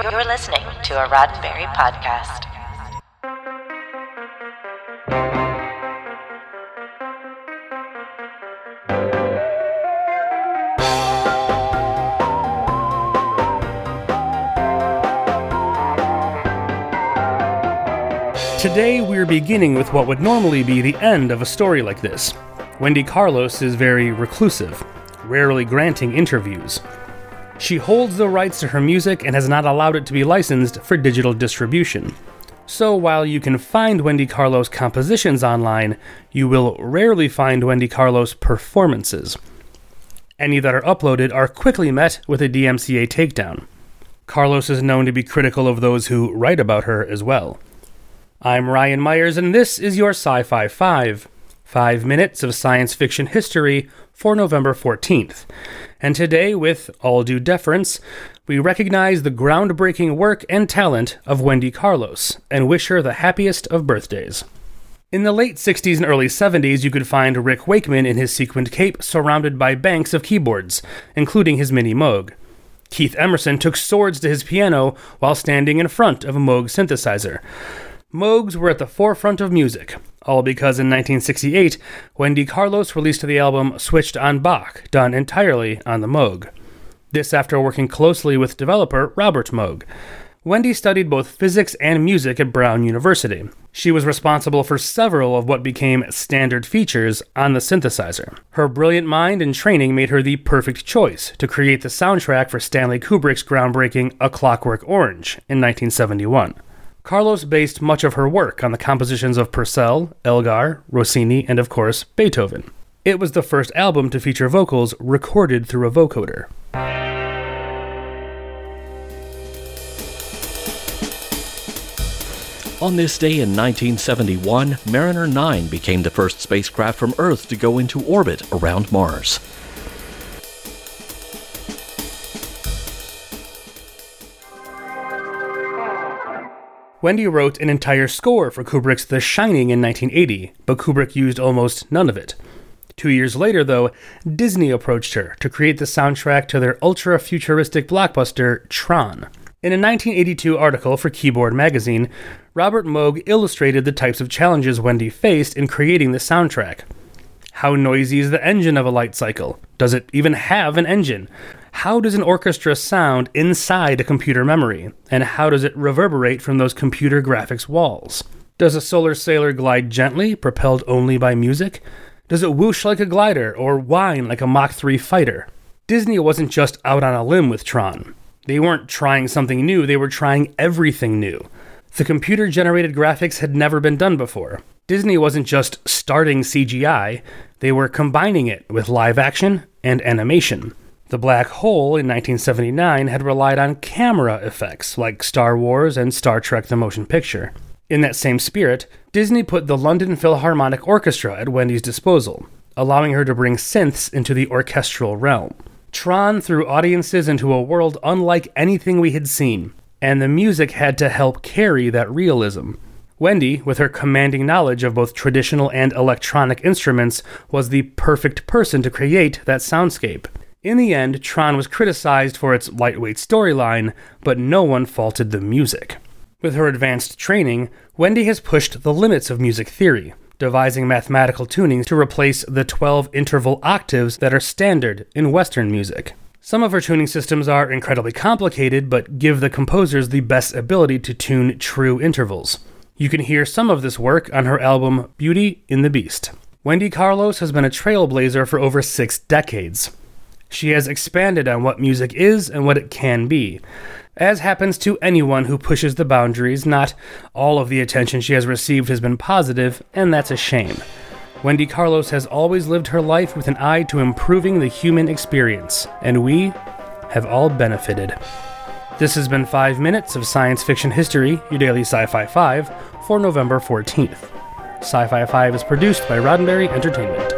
You're listening to a Roddenberry podcast. Today, we're beginning with what would normally be the end of a story like this. Wendy Carlos is very reclusive, rarely granting interviews. She holds the rights to her music and has not allowed it to be licensed for digital distribution. So while you can find Wendy Carlos compositions online, you will rarely find Wendy Carlos performances. Any that are uploaded are quickly met with a DMCA takedown. Carlos is known to be critical of those who write about her as well. I'm Ryan Myers, and this is your Sci Fi 5. Five minutes of science fiction history for November 14th. And today, with all due deference, we recognize the groundbreaking work and talent of Wendy Carlos and wish her the happiest of birthdays. In the late 60s and early 70s, you could find Rick Wakeman in his sequined cape surrounded by banks of keyboards, including his mini Moog. Keith Emerson took swords to his piano while standing in front of a Moog synthesizer. Moogs were at the forefront of music, all because in 1968, Wendy Carlos released the album Switched on Bach, done entirely on the Moog. This after working closely with developer Robert Moog. Wendy studied both physics and music at Brown University. She was responsible for several of what became standard features on the synthesizer. Her brilliant mind and training made her the perfect choice to create the soundtrack for Stanley Kubrick's groundbreaking A Clockwork Orange in 1971. Carlos based much of her work on the compositions of Purcell, Elgar, Rossini, and of course, Beethoven. It was the first album to feature vocals recorded through a vocoder. On this day in 1971, Mariner 9 became the first spacecraft from Earth to go into orbit around Mars. Wendy wrote an entire score for Kubrick's The Shining in 1980, but Kubrick used almost none of it. Two years later, though, Disney approached her to create the soundtrack to their ultra futuristic blockbuster, Tron. In a 1982 article for Keyboard magazine, Robert Moog illustrated the types of challenges Wendy faced in creating the soundtrack. How noisy is the engine of a light cycle? Does it even have an engine? How does an orchestra sound inside a computer memory? And how does it reverberate from those computer graphics walls? Does a solar sailor glide gently, propelled only by music? Does it whoosh like a glider or whine like a Mach 3 fighter? Disney wasn't just out on a limb with Tron. They weren't trying something new, they were trying everything new. The computer generated graphics had never been done before. Disney wasn't just starting CGI, they were combining it with live action and animation. The Black Hole in 1979 had relied on camera effects like Star Wars and Star Trek the Motion Picture. In that same spirit, Disney put the London Philharmonic Orchestra at Wendy's disposal, allowing her to bring synths into the orchestral realm. Tron threw audiences into a world unlike anything we had seen, and the music had to help carry that realism. Wendy, with her commanding knowledge of both traditional and electronic instruments, was the perfect person to create that soundscape. In the end, Tron was criticized for its lightweight storyline, but no one faulted the music. With her advanced training, Wendy has pushed the limits of music theory, devising mathematical tunings to replace the 12 interval octaves that are standard in Western music. Some of her tuning systems are incredibly complicated, but give the composers the best ability to tune true intervals. You can hear some of this work on her album Beauty in the Beast. Wendy Carlos has been a trailblazer for over six decades. She has expanded on what music is and what it can be. As happens to anyone who pushes the boundaries, not all of the attention she has received has been positive, and that's a shame. Wendy Carlos has always lived her life with an eye to improving the human experience, and we have all benefited. This has been 5 minutes of science fiction history, your daily Sci Fi 5, for November 14th. Sci Fi 5 is produced by Roddenberry Entertainment.